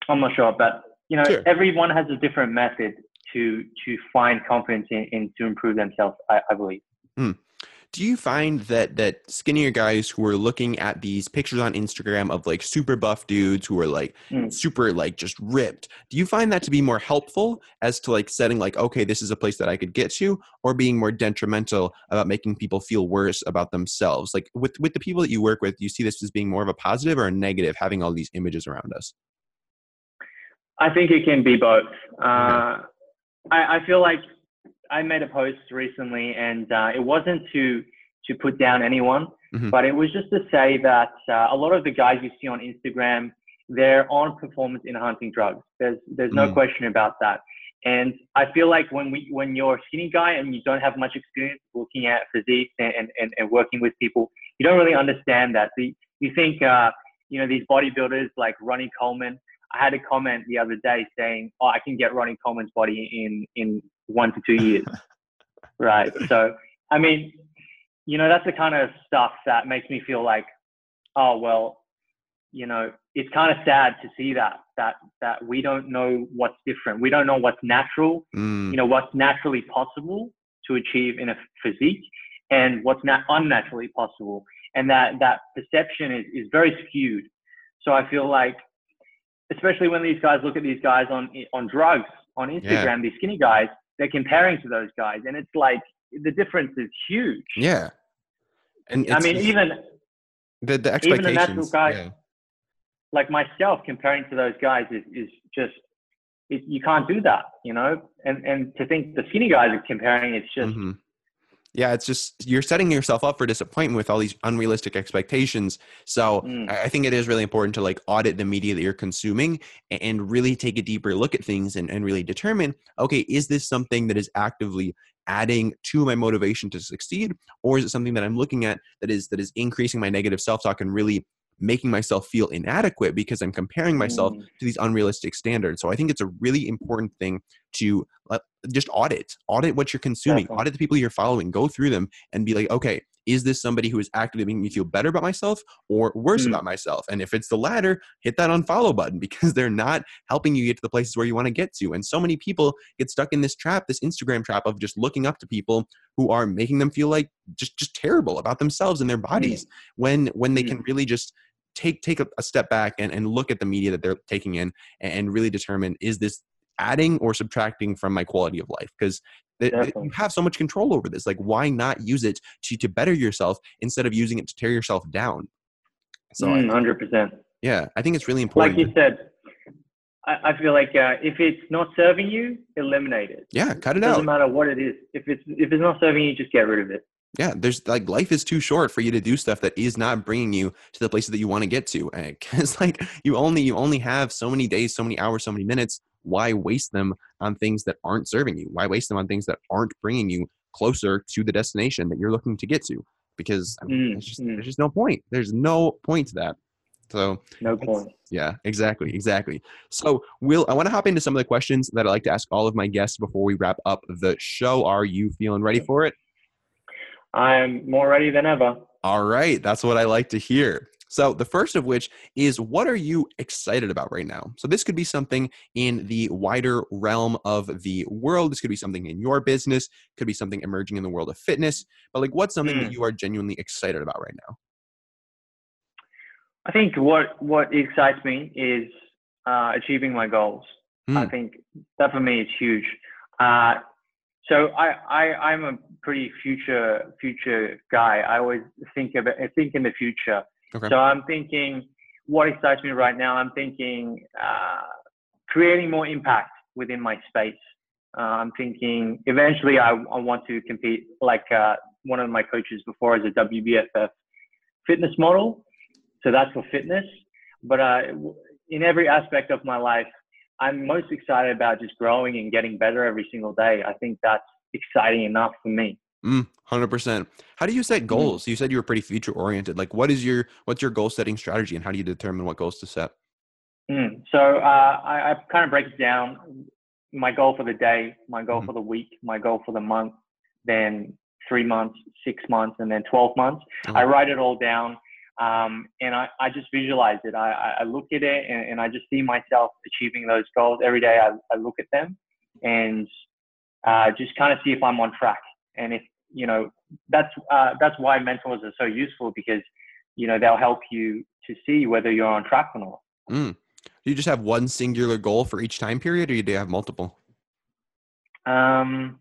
I'm not sure, but you know, sure. everyone has a different method to to find confidence in, in to improve themselves. I, I believe. Mm do you find that that skinnier guys who are looking at these pictures on Instagram of like super buff dudes who are like mm. super like just ripped, do you find that to be more helpful as to like setting like okay, this is a place that I could get to, or being more detrimental about making people feel worse about themselves? Like with with the people that you work with, do you see this as being more of a positive or a negative having all these images around us? I think it can be both. Uh, I, I feel like I made a post recently, and uh, it wasn't to to put down anyone, mm-hmm. but it was just to say that uh, a lot of the guys you see on Instagram, they're on performance enhancing drugs. There's there's no mm. question about that. And I feel like when we when you're a skinny guy and you don't have much experience looking at physiques and, and, and working with people, you don't really understand that. The, you think uh, you know these bodybuilders like Ronnie Coleman. I had a comment the other day saying, "Oh, I can get Ronnie Coleman's body in in one to two years. right. So, I mean, you know, that's the kind of stuff that makes me feel like, oh, well, you know, it's kind of sad to see that, that, that we don't know what's different. We don't know what's natural, mm. you know, what's naturally possible to achieve in a physique and what's not unnaturally possible. And that, that perception is, is very skewed. So I feel like, especially when these guys look at these guys on, on drugs on Instagram, yeah. these skinny guys, they're comparing to those guys, and it's like the difference is huge. Yeah, and I mean, even the the expectations. Even a natural guy yeah. like myself comparing to those guys is is just it, you can't do that, you know. And and to think the skinny guys are comparing, it's just. Mm-hmm. Yeah it's just you're setting yourself up for disappointment with all these unrealistic expectations so Mm. i think it is really important to like audit the media that you're consuming and really take a deeper look at things and, and really determine okay is this something that is actively adding to my motivation to succeed or is it something that i'm looking at that is that is increasing my negative self-talk and really making myself feel inadequate because i'm comparing myself Mm. to these unrealistic standards so i think it's a really important thing to just audit audit what you're consuming Definitely. audit the people you're following go through them and be like okay is this somebody who is actively making me feel better about myself or worse Mm. about myself and if it's the latter hit that unfollow button because they're not helping you get to the places where you want to get to and so many people get stuck in this trap this instagram trap of just looking up to people who are making them feel like just just terrible about themselves and their bodies when when they Mm. can really just take take a, a step back and, and look at the media that they're taking in and, and really determine is this adding or subtracting from my quality of life because you have so much control over this like why not use it to to better yourself instead of using it to tear yourself down so Mm, 100%. yeah i think it's really important Like you said, I, I feel like uh, if it's not serving you, eliminate it. yeah cut it out. It doesn't out matter what it is. If it's if it's not serving you, just get rid of it. Yeah there's like life is too short for you to do stuff that is not bringing you to the places that you want to get to because like you only you only have so many days so many hours so many minutes why waste them on things that aren't serving you why waste them on things that aren't bringing you closer to the destination that you're looking to get to because I mean, Mm, there's, just, mm. there's just no point there's no point to that so No point. yeah, exactly, exactly. So, Will, I want to hop into some of the questions that I like to ask all of my guests before we wrap up the show. Are you feeling ready for it? I'm more ready than ever. All right, that's what I like to hear. So, the first of which is what are you excited about right now? So, this could be something in the wider realm of the world. This could be something in your business, could be something emerging in the world of fitness. But, like, what's something that Mm. you are genuinely excited about right now? I think what what excites me is uh, achieving my goals. I Mm. think that for me is huge. Uh, so I, I I'm a pretty future future guy. I always think about I think in the future. Okay. So I'm thinking what excites me right now. I'm thinking uh, creating more impact within my space. Uh, I'm thinking eventually I, I want to compete like uh, one of my coaches before as a WBFF fitness model. So that's for fitness. But uh, in every aspect of my life, I'm most excited about just growing and getting better every single day. I think that's exciting enough for me. Mm, 100%. How do you set Mm. goals? You said you were pretty future oriented. Like what is your what's your goal setting strategy and how do you determine what goals to set? Mm. So uh, I, I kind of break it down. My goal for the day, my goal Mhm. for the week, my goal for the month, then three months, six months, and then 12 months. I Mhm. write it all down um, and I, I just visualize it. I, I- look at it and, and I just see myself achieving those goals every day. I, I look at them and uh, just kind of see if I'm on track. And if, you know, that's, uh, that's why mentors are so useful because, you know, they'll help you to see whether you're on track or not. Mm. Do you just have one singular goal for each time period or do you have multiple? Um,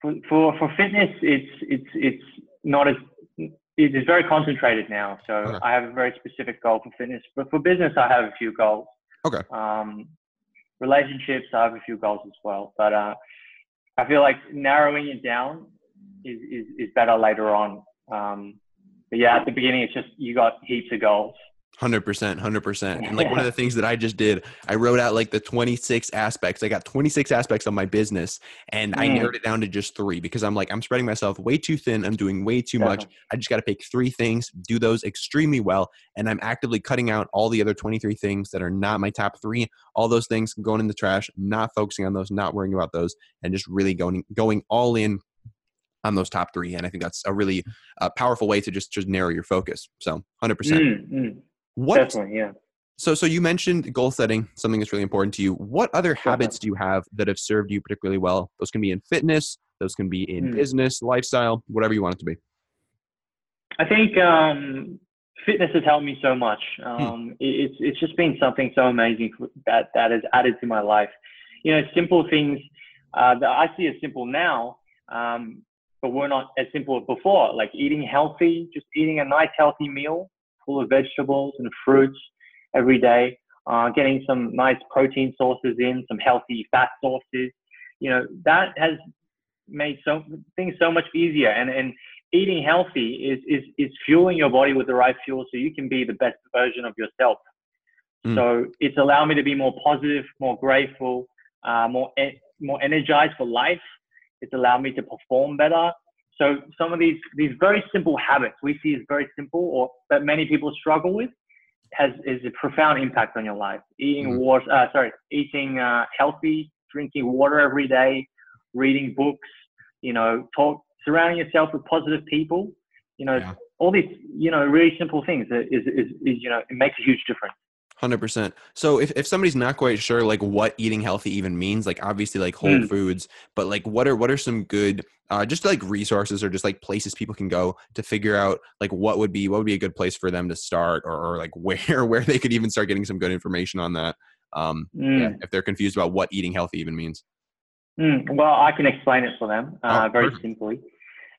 for, for for fitness, it's it's it's not as it is very concentrated now. So Okay. I have a very specific goal for fitness, but for business, I have a few goals. Okay. Um, relationships, I have a few goals as well, but uh, I feel like narrowing it down is is, is better later on. Um, but yeah, at the beginning, it's just you got heaps of goals. Hundred percent, hundred percent. And like one of the things that I just did, I wrote out like the twenty six aspects. I got twenty six aspects of my business, and I Mm. narrowed it down to just three because I'm like I'm spreading myself way too thin. I'm doing way too much. I just got to pick three things, do those extremely well, and I'm actively cutting out all the other twenty three things that are not my top three. All those things going in the trash. Not focusing on those, not worrying about those, and just really going going all in on those top three. And I think that's a really uh, powerful way to just just narrow your focus. So hundred percent. Mm, mm, What definitely, yeah. so, so you mentioned goal setting, something that's really important to you. What other habits do you have that have served you particularly well? Those can be in fitness, those can be in Hmm. business, lifestyle, whatever you want it to be. I think um, fitness has helped me so much. Um, it, it's it's just been something so amazing that that has added to my life. You know, simple things uh, that I see as simple now, um, but were not as simple before. Like eating healthy, just eating a nice healthy meal full of vegetables and fruits every day. Uh, getting some nice protein sources in, some healthy fat sources. You know, that has made so things so much easier. And and eating healthy is is is fueling your body with the right fuel so you can be the best version of yourself. Mm. So it's allowed me to be more positive, more grateful, uh, more more energized for life. It's allowed me to perform better. So some of these these very simple habits we see as very simple, or that many people struggle with, has is a profound impact on your life. Eating mm-hmm. water, uh, sorry, eating uh, healthy, drinking water every day, reading books, you know, talk, surrounding yourself with positive people, you know, yeah. all these, you know, really simple things is, is, is, you know, it makes a huge difference. Hundred percent. So if, if somebody's not quite sure like what eating healthy even means, like obviously like whole mm. foods, but like what are what are some good uh, just like resources or just like places people can go to figure out like what would be what would be a good place for them to start or, or like where where they could even start getting some good information on that. Um, mm. yeah, if they're confused about what eating healthy even means. Mm. Well, I can explain it for them uh, oh, very perfect. simply.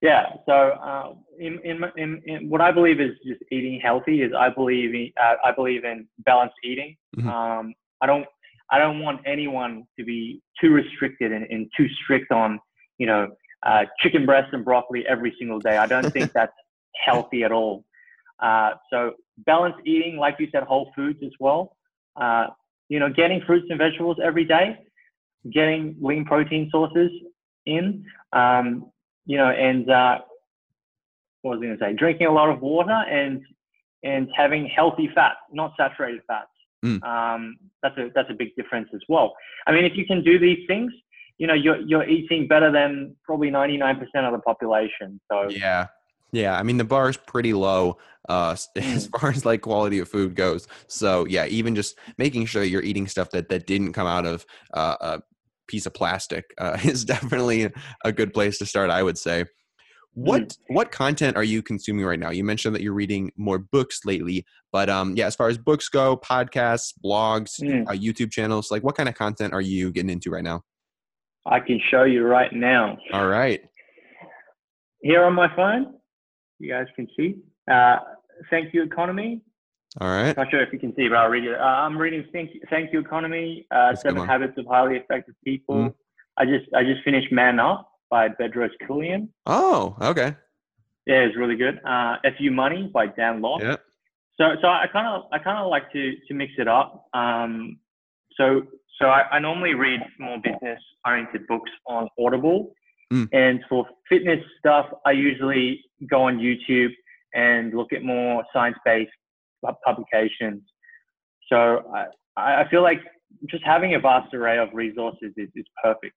Yeah. So uh, in, in, in, in, what I believe is just eating healthy is I believe in, uh, I believe in balanced eating. Mm-hmm. Um, I don't I don't want anyone to be too restricted and, and too strict on you know uh, chicken breast and broccoli every single day. I don't think that's healthy at all. Uh, so balanced eating, like you said, whole foods as well. Uh, you know, getting fruits and vegetables every day, getting lean protein sources in. Um, you know, and uh, what was I going to say? Drinking a lot of water and and having healthy fat, not saturated fats. Mm. Um, that's a that's a big difference as well. I mean, if you can do these things, you know, you're you're eating better than probably 99% of the population. So yeah, yeah. I mean, the bar is pretty low uh, as mm. far as like quality of food goes. So yeah, even just making sure you're eating stuff that that didn't come out of uh, a piece of plastic uh, is definitely a good place to start. I would say. What mm. what content are you consuming right now? You mentioned that you're reading more books lately, but um, yeah, as far as books go, podcasts, blogs, mm. uh, YouTube channels, like what kind of content are you getting into right now? I can show you right now. All right. Here on my phone, you guys can see. Uh, thank you, economy. All right. Not sure if you can see, but I'll read it. Uh, I'm reading Thank You, Thank you Economy, uh, Seven Habits of Highly Effective People. Mm. I just I just finished Man Up by Bedros Keuilian. Oh, okay. Yeah, it's really good. Uh, FU Money by Dan Lok. Yeah. So so I kind of I kind of like to to mix it up. Um, so so I, I normally read more business oriented books on Audible. Mm. And for fitness stuff, I usually go on YouTube and look at more science based publications. So I, I feel like just having a vast array of resources is, is perfect.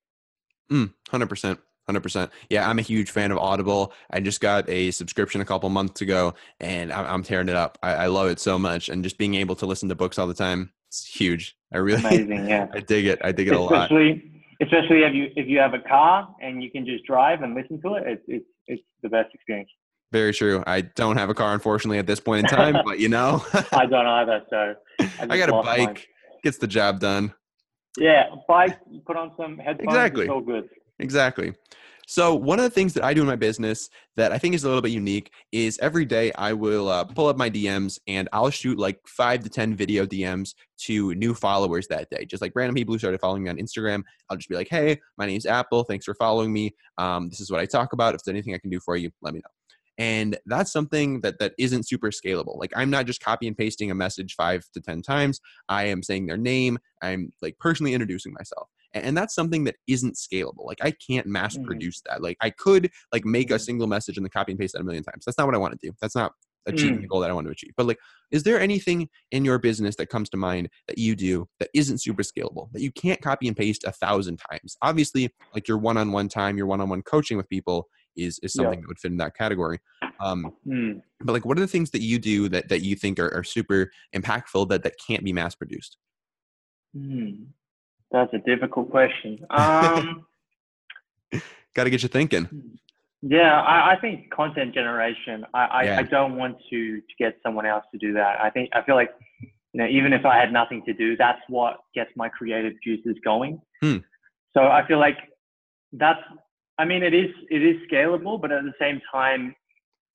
Mm, 100%. 100%. Yeah, I'm a huge fan of Audible. I just got a subscription a couple months ago and I'm, I'm tearing it up. I, I, love it so much. And just being able to listen to books all the time, it's huge. I really, amazing. Yeah. I dig it. I dig it especially, a lot. Especially if you, if you have a car and you can just drive and listen to it, it's, it's, it's the best experience. Very true. I don't have a car, unfortunately, at this point in time, but you know, I don't either. So I, I got a bike. Mine. Gets the job done. Yeah, bike. Put on some headphones. Exactly. It's all good. Exactly. So one of the things that I do in my business that I think is a little bit unique is every day I will uh, pull up my DMs and I'll shoot like five to ten video DMs to new followers that day. Just like random people who started following me on Instagram, I'll just be like, "Hey, my name's Apple. Thanks for following me. Um, this is what I talk about. If there's anything I can do for you, let me know." And that's something that that isn't super scalable. Like i'm not just copy and pasting a message five to ten times. I am saying their name. I'm like personally introducing myself. And that's something that isn't scalable. Like i can't mass mm-hmm. produce mm-hmm. that. Like i could like make a mm-hmm. single message and then copy and paste that a million times. That's not what i want to do. That's not achieving mm. the goal that i want to achieve. But like is there anything in your business that comes to mind that you do that isn't super scalable that you can't copy and paste a thousand times? Obviously like your one-on-one time your one-on-one coaching with people is is something yeah. that would fit in that category. Um, mm. But like, what are the things that you do that that you think are, are super impactful that that can't be mass produced? Mm. That's a difficult question. Um, Got to get you thinking. Hmm. Yeah, I, I think content generation. I, I, yeah. I, don't want to, to get someone else to do that. I think I feel like you know even if I had nothing to do, that's what gets my creative juices going. Hmm. So I feel like that's I mean, it is it is scalable, but at the same time,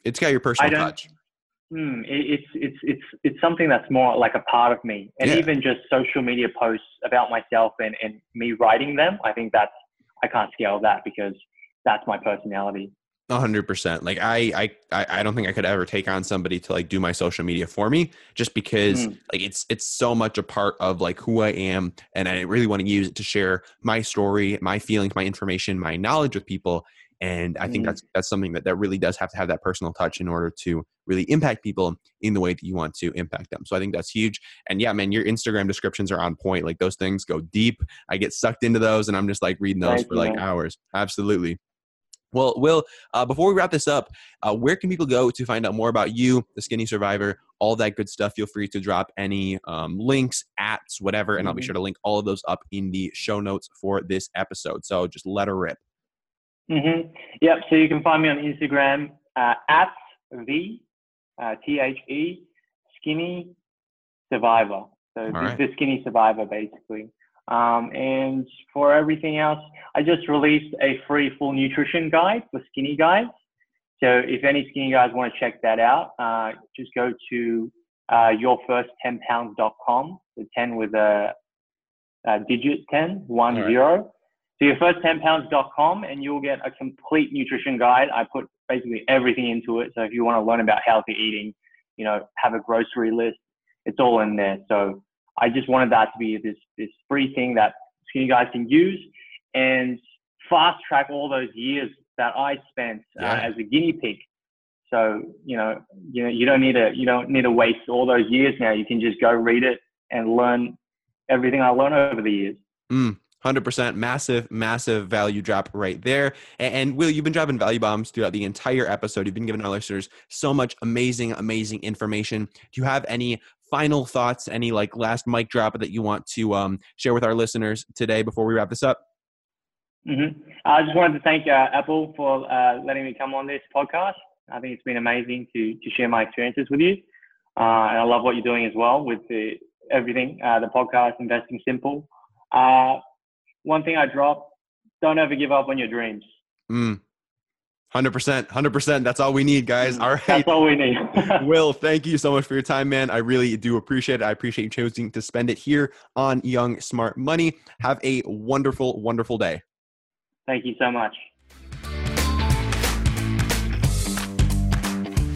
it's got your personal touch. Hmm, it, it's it's it's it's something that's more like a part of me, and yeah. even just social media posts about myself and and me writing them. I think that's I can't scale that because that's my personality hundred percent. Like I, I, I don't think I could ever take on somebody to like do my social media for me, just because mm. like it's it's so much a part of like who I am, and I really want to use it to share my story, my feelings, my information, my knowledge with people. And I think mm. that's that's something that that really does have to have that personal touch in order to really impact people in the way that you want to impact them. So I think that's huge. And yeah, man, your Instagram descriptions are on point. Like those things go deep. I get sucked into those, and I'm just like reading those Thank for you, like man. hours. Absolutely. Well, Will, uh, before we wrap this up, uh, where can people go to find out more about you, the Skinny Survivor, all that good stuff? Feel free to drop any um, links, apps, whatever, and. I'll be mm-hmm. sure to link all of those up in the show notes for this episode. So just let her rip. Mm-hmm. Yep. So you can find me on Instagram uh, at the uh, T H E Skinny Survivor. So right. the Skinny Survivor, basically. Um, and for everything else, I just released a free full nutrition guide for skinny guys. So if any skinny guys want to check that out, uh, just go to uh, yourfirst10pounds.com, the 10 with a, a digit 10, one right. zero. So yourfirst10pounds.com and you'll get a complete nutrition guide. I put basically everything into it. So if you want to learn about healthy eating, you know, have a grocery list, it's all in there. So I just wanted that to be this this free thing that skinny guys can use and fast track all those years that I spent uh, yeah. uh, as a guinea pig. So you know, you know, you don't need to you don't need to waste all those years now. You can just go read it and learn everything I learned over the years. Mm. 100% massive massive value drop right there and, and, will you've been dropping value bombs throughout the entire episode you've been giving our listeners so much amazing amazing information do you have any final thoughts, any like last mic drop that you want to um, share with our listeners today before we wrap this up? Mm-hmm. I just wanted to thank uh, Apple for uh, letting me come on this podcast. I think it's been amazing to to share my experiences with you, uh, and I love what you're doing as well with the everything, uh, the podcast, investing simple. Uh, one thing I drop: don't ever give up on your dreams. Mm. Hundred percent, hundred percent. That's all we need, guys. All right, that's all we need. Will, thank you so much for your time, man. I really do appreciate it. I appreciate you choosing to spend it here on Young Smart Money. Have a wonderful, wonderful day. Thank you so much.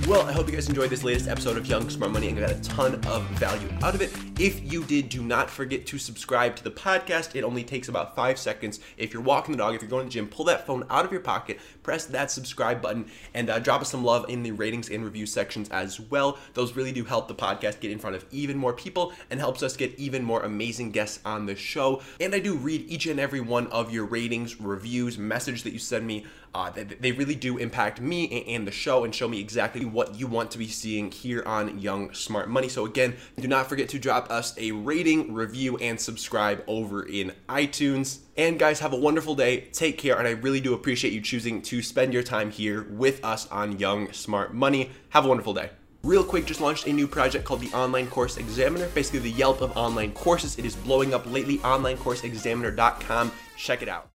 Well, I hope you guys enjoyed this latest episode of Young Smart Money and got a ton of value out of it. If you did, do not forget to subscribe to the podcast. It only takes about five seconds. If you're walking the dog, if you're going to the gym, pull that phone out of your pocket, press that subscribe button, and uh, drop us some love in the ratings and review sections as well. Those really do help the podcast get in front of even more people and helps us get even more amazing guests on the show. And I do read each and every one of your ratings, reviews, message that you send me. Uh, they, they really do impact me and the show and show me exactly what you want to be seeing here on Young Smart Money. So, again, do not forget to drop us a rating, review, and subscribe over in iTunes. And guys, have a wonderful day. Take care. And I really do appreciate you choosing to spend your time here with us on Young Smart Money. Have a wonderful day. Real quick, just launched a new project called the Online Course Examiner, basically the Yelp of online courses. It is blowing up lately. OnlineCourseExaminer.com. Check it out.